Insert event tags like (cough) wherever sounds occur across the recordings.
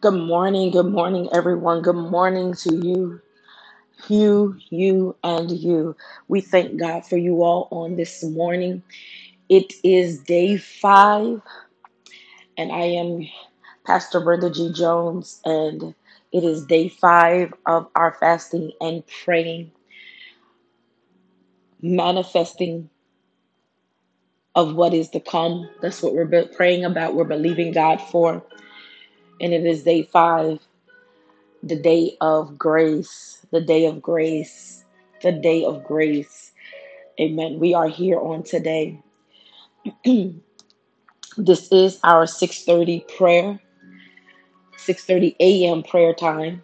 Good morning, good morning, everyone. Good morning to you, you, you, and you. We thank God for you all on this morning. It is day five, and I am Pastor Brenda G. Jones, and it is day five of our fasting and praying, manifesting of what is to come. That's what we're praying about, we're believing God for, and it is day five. the day of grace, the day of grace, the day of grace. Amen. We are here on today. (clears throat) this is our 6:30 prayer, 6:30 a.m. prayer time.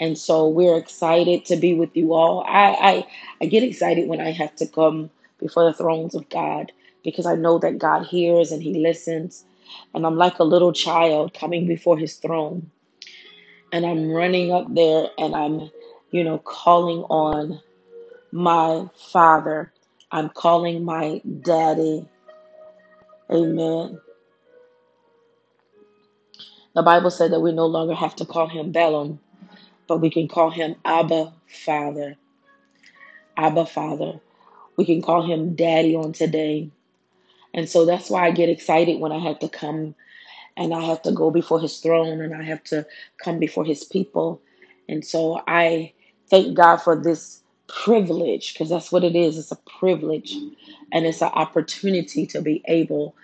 And so we're excited to be with you all. I, I I get excited when I have to come before the thrones of God because I know that God hears and he listens. And I'm like a little child coming before his throne. And I'm running up there and I'm, you know, calling on my father. I'm calling my daddy. Amen. The Bible said that we no longer have to call him Balaam, but we can call him Abba Father. Abba Father. We can call him Daddy on today. And so that's why I get excited when I have to come and I have to go before his throne and I have to come before his people. And so I thank God for this privilege because that's what it is. It's a privilege and it's an opportunity to be able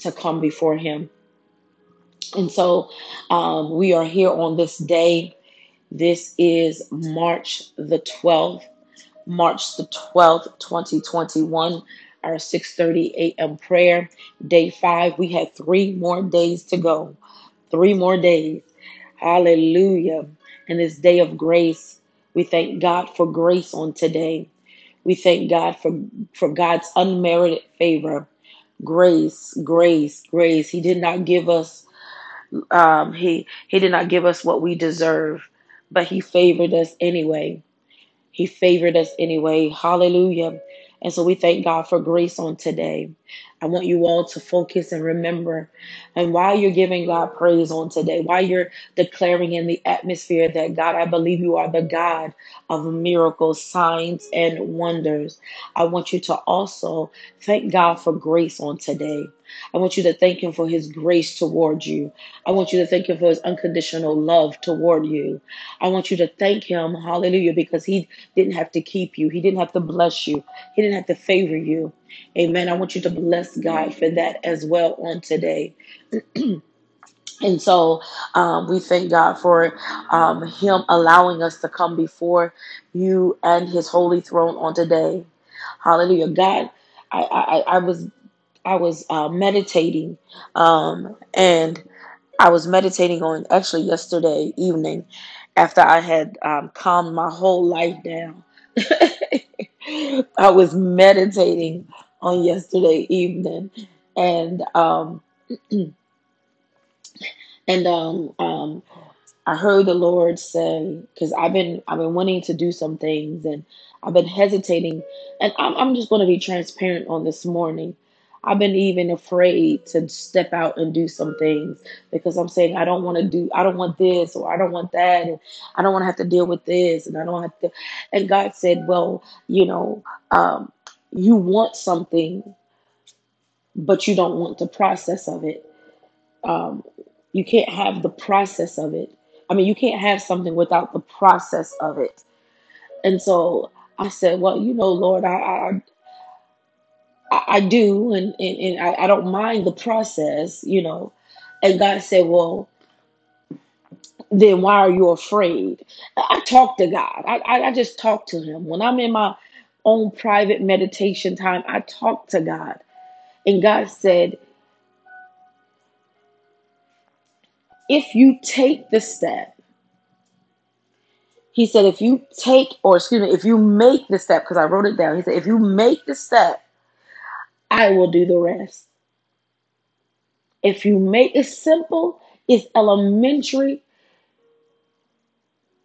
to come before him. And so um, we are here on this day. This is March the 12th, March the 12th, 2021, our 6:30 a.m. prayer, day 5. We have 3 more days to go. 3 more days. Hallelujah. And this day of grace, we thank God for grace on today. We thank God for for God's unmerited favor. Grace, grace, grace. He did not give us um, he he did not give us what we deserve, but he favored us anyway. He favored us anyway. Hallelujah. And so we thank God for grace on today. I want you all to focus and remember. And while you're giving God praise on today, while you're declaring in the atmosphere that God, I believe you are the God of miracles, signs, and wonders, I want you to also thank God for grace on today. I want you to thank Him for His grace toward you. I want you to thank Him for His unconditional love toward you. I want you to thank Him, hallelujah, because He didn't have to keep you. He didn't have to bless you. He didn't have to favor you. Amen. I want you to bless God for that as well on today. (clears throat) And so um, we thank God for um, Him allowing us to come before you and His holy throne on today. Hallelujah. God, I, I, I was I was uh, meditating, um, and I was meditating on actually yesterday evening after I had um, calmed my whole life down. (laughs) I was meditating on yesterday evening, and um, (clears throat) and um, um, I heard the Lord say, because I've been I've been wanting to do some things, and I've been hesitating, and I'm I'm just going to be transparent on this morning. I've been even afraid to step out and do some things because I'm saying I don't want to do I don't want this or I don't want that and I don't want to have to deal with this and I don't have to and God said, well, you know, um, you want something but you don't want the process of it um, you can't have the process of it. I mean, you can't have something without the process of it. And so I said, well, you know, Lord, I I, I I do, and and, and I, I don't mind the process, you know. And God said, well, then why are you afraid? I talk to God. I, I I just talk to Him when I'm in my own private meditation time. I talk to God, and God said, if you take the step. He said, if you take, or excuse me, if you make the step, because I wrote it down. He said, if you make the step, I will do the rest. If you make it simple, it's elementary.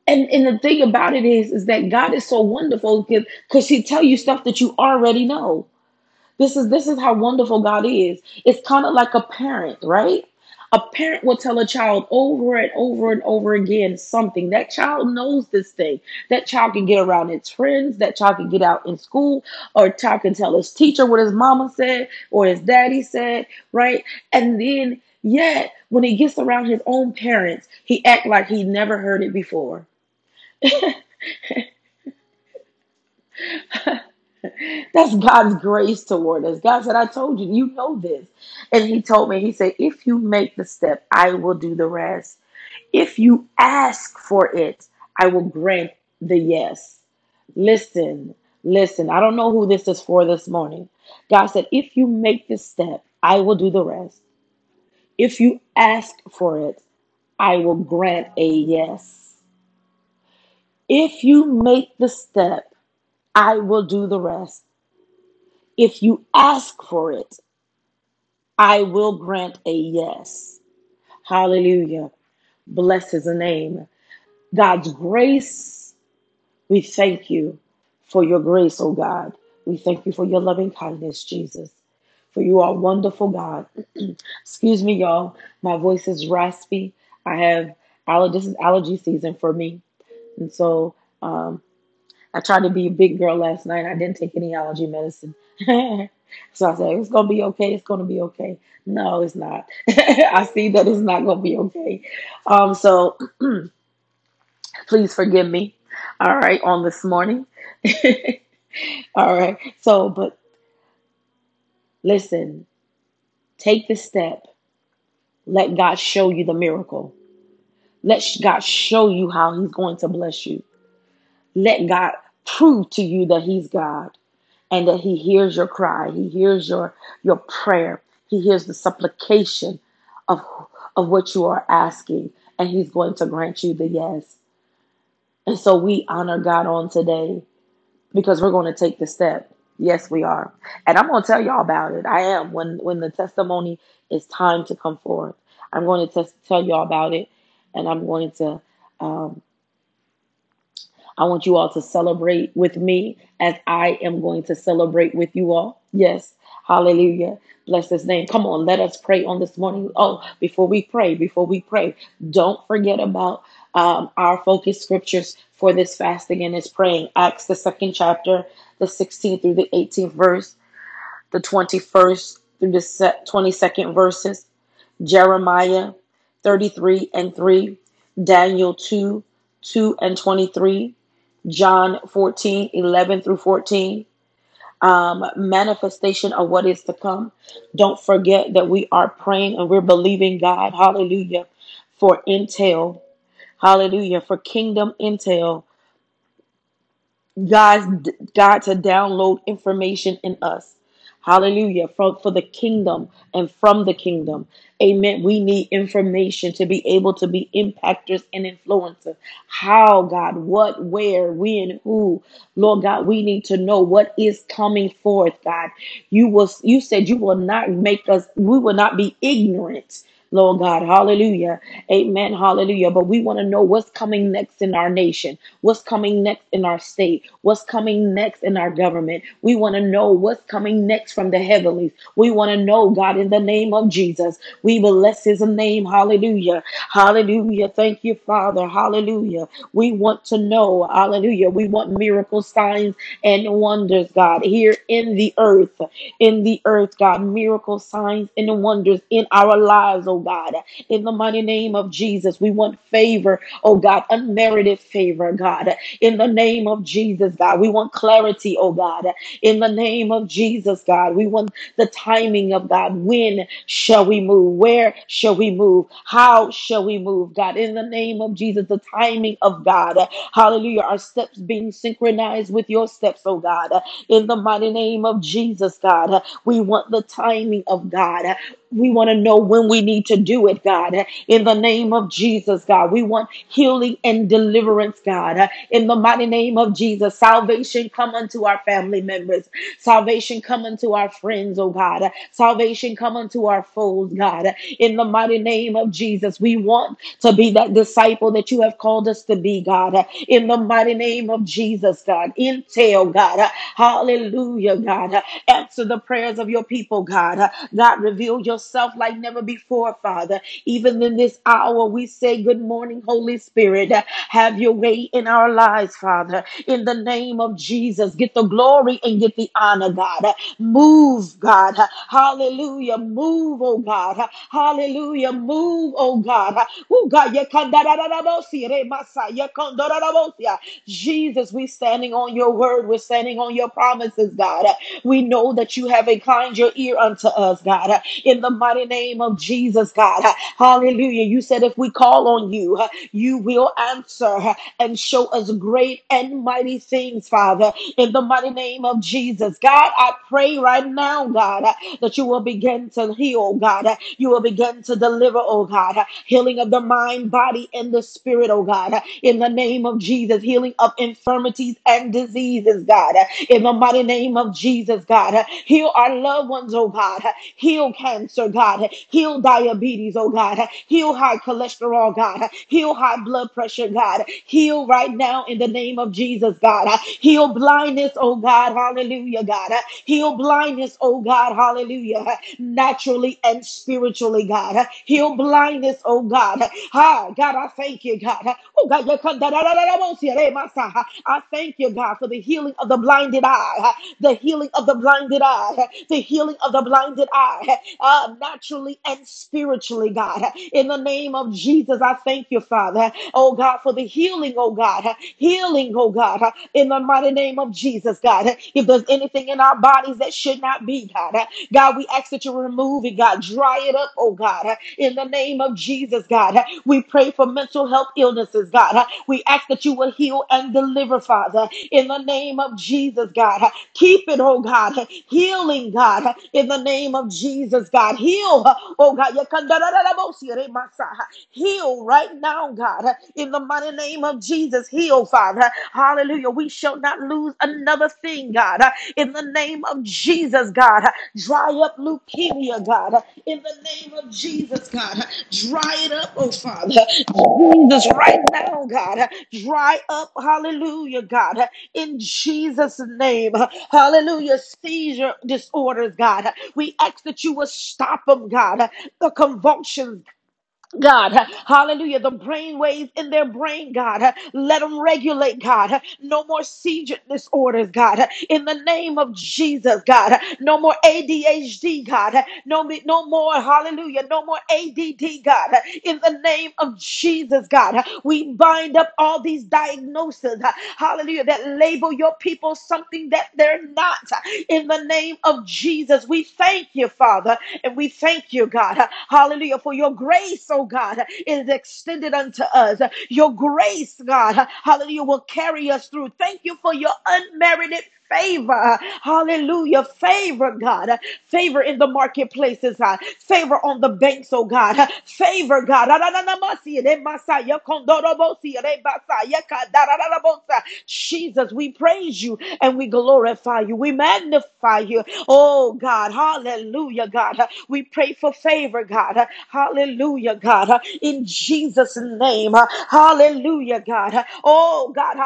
And and the thing about it is, is that God is so wonderful because He tell you stuff that you already know. This is this is how wonderful God is. It's kind of like a parent, right? A parent will tell a child over and over and over again something. That child knows this thing. That child can get around its friends. That child can get out in school, or a child can tell his teacher what his mama said or his daddy said, right? And then, yet, when he gets around his own parents, he act like he never heard it before. (laughs) (laughs) That's God's grace toward us. God said, I told you, you know this. And He told me, He said, if you make the step, I will do the rest. If you ask for it, I will grant the yes. Listen, listen. I don't know who this is for this morning. God said, if you make this step, I will do the rest. If you ask for it, I will grant a yes. If you make the step, I will do the rest. If you ask for it, I will grant a yes. Hallelujah. Bless his name. God's grace, we thank you for your grace, oh God. We thank you for your loving kindness, Jesus. For you are wonderful, God. (clears throat) Excuse me, y'all. My voice is raspy. I have is allergy season for me, and so um, I tried to be a big girl last night. I didn't take any allergy medicine. (laughs) so I said, it's going to be okay. It's going to be okay. No, it's not. (laughs) I see that it's not going to be okay. Um, so (clears throat) please forgive me. All right, on this morning. (laughs) All right. So, but listen, take the step. Let God show you the miracle. Let God show you how He's going to bless you. Let God prove to you that He's God and that He hears your cry. He hears your your prayer. He hears the supplication of of what you are asking, and He's going to grant you the yes. And so we honor God on today because we're going to take the step. Yes, we are. And I'm going to tell y'all about it. I am. When when the testimony is time to come forth, I'm going to tell y'all about it, and I'm going to. Um, I want you all to celebrate with me as I am going to celebrate with you all. Yes. Hallelujah. Bless his name. Come on, let us pray on this morning. Oh, before we pray, before we pray, don't forget about um, our focus scriptures for this fasting and this praying. Acts, the second chapter, the 16th through the 18th verse, the 21st through the 22nd verses, Jeremiah 33 and 3, Daniel 2, 2 and 23, John 14 11 through 14. Um, manifestation of what is to come. Don't forget that we are praying and we're believing God, hallelujah, for intel, hallelujah, for kingdom intel God, God to download information in us. Hallelujah. For, for the kingdom and from the kingdom. Amen. We need information to be able to be impactors and influencers. How, God, what, where, when, who. Lord God, we need to know what is coming forth, God. You will you said you will not make us, we will not be ignorant. Lord God, hallelujah. Amen. Hallelujah. But we want to know what's coming next in our nation, what's coming next in our state, what's coming next in our government. We want to know what's coming next from the heavenlies. We want to know, God, in the name of Jesus. We bless his name. Hallelujah. Hallelujah. Thank you, Father. Hallelujah. We want to know. Hallelujah. We want miracle signs and wonders, God, here in the earth. In the earth, God, miracle signs and wonders in our lives, oh God. In the mighty name of Jesus, we want favor, oh God, unmerited favor, God. In the name of Jesus, God, we want clarity, oh God. In the name of Jesus, God, we want the timing of God. When shall we move? Where shall we move? How shall we move, God? In the name of Jesus, the timing of God. Hallelujah. Our steps being synchronized with your steps, oh God. In the mighty name of Jesus, God. We want the timing of God. We want to know when we need to do it, God. In the name of Jesus, God. We want healing and deliverance, God. In the mighty name of Jesus, salvation come unto our family members. Salvation come unto our friends, oh God. Salvation come unto our foes, God. In the mighty name of Jesus, we want to be that disciple that you have called us to be, God. In the mighty name of Jesus, God. Intel, God. Hallelujah, God. Answer the prayers of your people, God. God, reveal yourself yourself like never before, Father. Even in this hour, we say, Good morning, Holy Spirit. Have your way in our lives, Father. In the name of Jesus, get the glory and get the honor, God. Move, God. Hallelujah. Move, oh God. Hallelujah. Move, oh God. Oh God. Yekandararabosi, remasa, yekondorarabosia. Jesus, we standing on your word. We're standing on your promises, God. We know that you have inclined your ear unto us, God. In the mighty name of Jesus, God. Hallelujah. You said if we call on you, you will answer and show us great and mighty things, Father. In the mighty name of Jesus, God, I pray right now, God, that you will begin to heal, God. You will begin to deliver, oh God. Healing of the mind, body, and the spirit, oh God. In the name of Jesus, healing of infirmities and diseases, God. In the mighty name of Jesus, God. Heal our loved ones, oh God. Heal cancer, God. Heal diabetes, oh God. Heal high cholesterol, God. Heal high blood pressure, God. Heal right now in the name of Jesus, God. Heal blindness, oh God. Hallelujah, God. Heal blindness, oh God. Hallelujah. Naturally and spiritually, God. Heal blindness, oh God. Ah, God, I thank you, God. Oh God, you come- I thank you, God, for the healing of the blinded eye, the healing of the blinded eye, the healing of the blinded eye, uh, naturally and spiritually, God. In the name of Jesus, I thank you, Father. Oh God, for the healing, oh God, healing, oh God, in the mighty name of Jesus, God. If there's anything in our bodies that should not be, God, God, we ask that you remove it, God. Dry it up, oh God, in the name of Jesus, God. We pray for mental health illnesses, God. We ask that you will heal and deliver, Father, in the name of Jesus, God. Keep it, oh God. Healing, God, in the name of Jesus, God. Heal, oh God. Heal right now, God, in the mighty name of Jesus. Heal, Father. Hallelujah. We shall not lose another thing, God, in the name of Jesus, God. Dry up leukemia, God, in the name of Jesus, God. Dry it up, oh Father. Jesus, right now, God. Dry up, hallelujah, God, in Jesus' name. Hallelujah. Seizure disorders, God. We ask that you will stop them, God. The convulsions, God, hallelujah. The brain waves in their brain, God, let them regulate, God. No more seizure disorders, God. In the name of Jesus, God. No more ADHD, God. No, no more, hallelujah. No more ADD, God. In the name of Jesus, God. We bind up all these diagnoses, hallelujah, that label your people something that they're not. In the name of Jesus, we thank you, Father, and we thank you, God. Hallelujah, for your grace, oh Oh God, is extended unto us. Your grace, God, hallelujah, will carry us through. Thank you for your unmerited favor. Hallelujah. Favor, God. Favor in the marketplaces, God. Favor on the banks, oh God. Favor, God. Jesus, we praise you and we glorify you. We magnify you. Oh God. Hallelujah, God. We pray for favor, God. Hallelujah, God. In Jesus' name. Hallelujah, God. Oh God.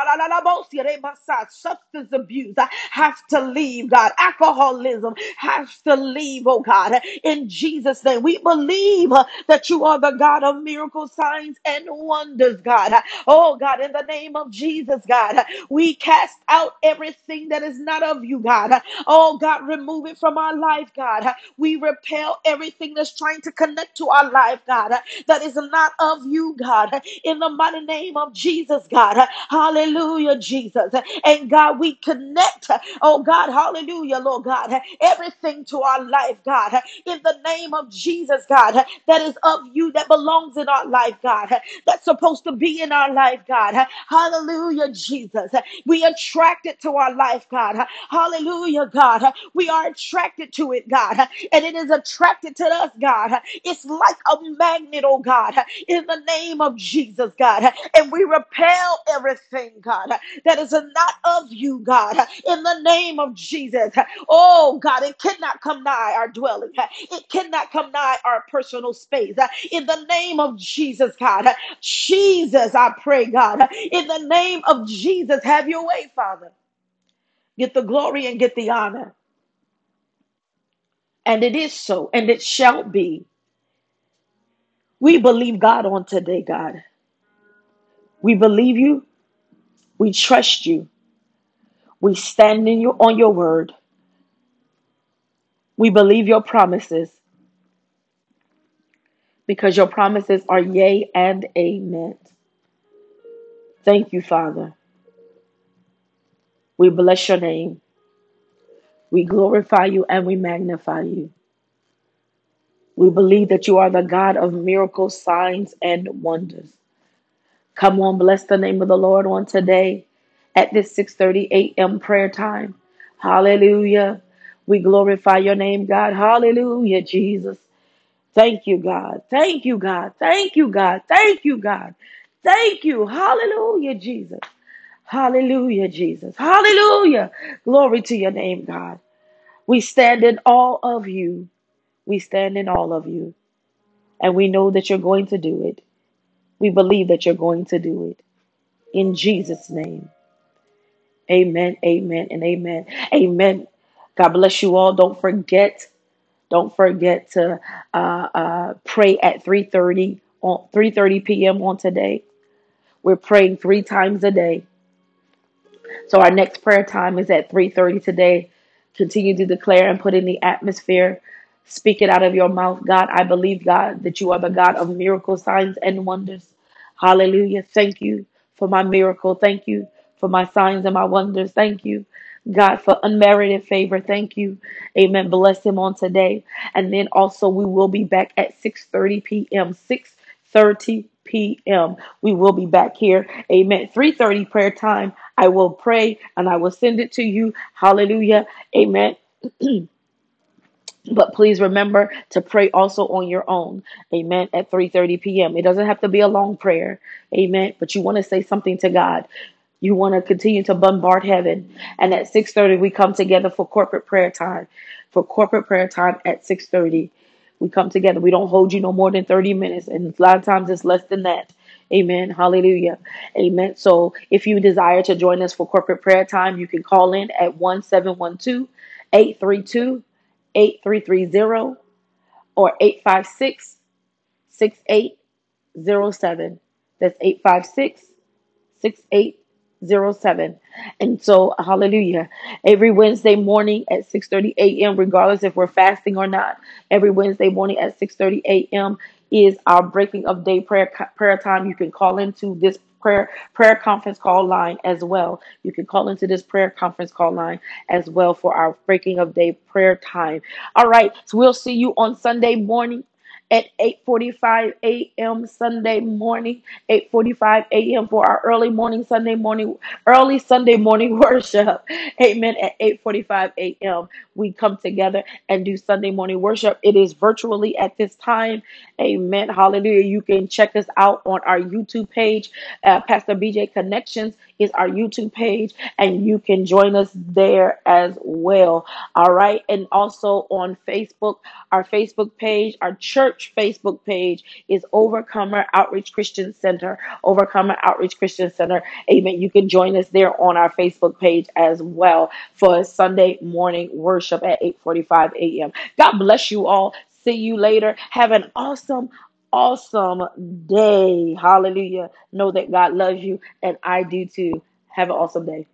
Substance abuse have to leave, God. Alcoholism has to leave, oh God. In Jesus' name, we believe that you are the God of miracles, signs, and wonders, God. Oh God, in the name of Jesus, God, we cast out everything that is not of you, God. Oh God, remove it from our life, God. We repel everything that's trying to connect to our life, God, that is not of you, God. In the mighty name of Jesus, God. Hallelujah, Jesus. And God, we connect, oh God, hallelujah, Lord God, everything to our life, God, in the name of Jesus, God, that is of you, that belongs in our life, God, that's supposed to be in our life, God. Hallelujah, Jesus. We attract it to our life, God. Hallelujah, God. We are attracted to it, God, and it is attracted to us, God. It's like a magnet, oh God, in the name of Jesus, God. And we repel everything, God, that is not of you, God, in the name of Jesus. Oh, God, it cannot come nigh our dwelling. It cannot come nigh our personal space. In the name of Jesus, God. Jesus, I pray, God. In the name of Jesus, have your way, Father. Get the glory and get the honor And it is so, and it shall be. We believe God on today, God. We believe you. We trust you. We stand in you on your word. We believe your promises because your promises are yea and amen. Thank you, Father. We bless your name. We glorify you and we magnify you. We believe that you are the God of miracles, signs, and wonders. Come on, bless the name of the Lord on today at this 6:30 a.m. prayer time. Hallelujah. We glorify your name, God. Hallelujah, Jesus. Thank you, God. Thank you, God. Thank you, God. Thank you, God. Thank you. Hallelujah, Jesus. Hallelujah, Jesus. Hallelujah. Glory to your name, God. We stand in all of you. We stand in all of you. And we know that you're going to do it. We believe that you're going to do it. In Jesus' name. Amen, amen, and amen. Amen. God bless you all. Don't forget, don't forget to uh, uh, pray at 3.30 on 3.30 p.m. on today. We're praying three times a day. So our next prayer time is at 3:30 today. Continue to declare and put in the atmosphere. Speak it out of your mouth, God. I believe, God, that you are the God of miracle signs, and wonders. Hallelujah. Thank you for my miracle. Thank you for my signs and my wonders. Thank you, God, for unmerited favor. Thank you. Amen. Bless him on today. And then also we will be back at 6:30 p.m. 6:30 p.m. We will be back here. Amen. 3:30 prayer time. I will pray and I will send it to you. Hallelujah. Amen. (clears throat) But please remember to pray also on your own. Amen. At 3:30 p.m. It doesn't have to be a long prayer. Amen. But you want to say something to God. You want to continue to bombard heaven. And at 6:30 we come together for corporate prayer time. For corporate prayer time at 6:30. We come together. We don't hold you no more than 30 minutes. And a lot of times it's less than that. Amen. Hallelujah. Amen. So if you desire to join us for corporate prayer time, you can call in at 1712 832 8330 or 856 6807. That's 856 6807. Oh and so, hallelujah. Every Wednesday morning at 6:30 a.m., regardless if we're fasting or not, every Wednesday morning at 6:30 a.m. is our breaking of day prayer prayer time. You can call into this prayer prayer conference call line as well. You can call into this prayer conference call line as well for our breaking of day prayer time. All right. So we'll see you on Sunday morning at 8:45 a.m. Sunday morning, 8:45 a.m. for our early morning Sunday morning, early Sunday morning (laughs) worship. Amen. At 8:45 a.m. we come together and do Sunday morning worship. It is virtually at this time. Amen. Hallelujah. You can check us out on our YouTube page. Uh, Pastor BJ Connections is our YouTube page, and you can join us there as well. All right. And also on Facebook, our Facebook page, our church Facebook page is Overcomer Outreach Christian Center. Overcomer Outreach Christian Center. Amen. You can join us there on our Facebook page as well for Sunday morning worship at 8:45 a.m. God bless you all. See you later. Have an awesome, awesome day. Hallelujah. Know that God loves you and I do too. Have an awesome day.